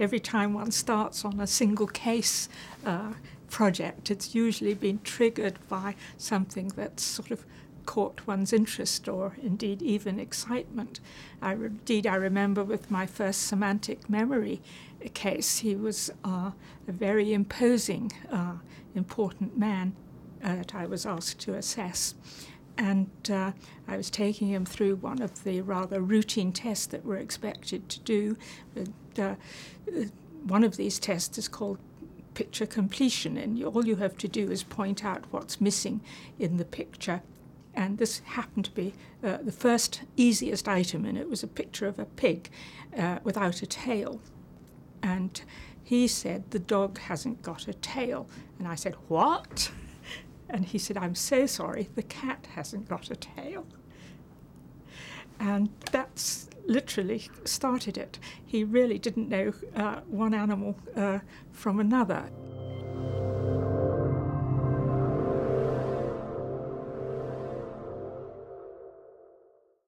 every time one starts on a single case uh, project, it's usually been triggered by something that's sort of caught one's interest or indeed even excitement. I re- indeed, I remember with my first semantic memory case, he was uh, a very imposing, uh, important man uh, that I was asked to assess. And uh, I was taking him through one of the rather routine tests that we're expected to do. Uh, one of these tests is called picture completion, and all you have to do is point out what's missing in the picture. And this happened to be uh, the first easiest item, and it was a picture of a pig uh, without a tail. And he said, The dog hasn't got a tail. And I said, What? And he said, I'm so sorry, the cat hasn't got a tail. And that's literally started it. He really didn't know uh, one animal uh, from another.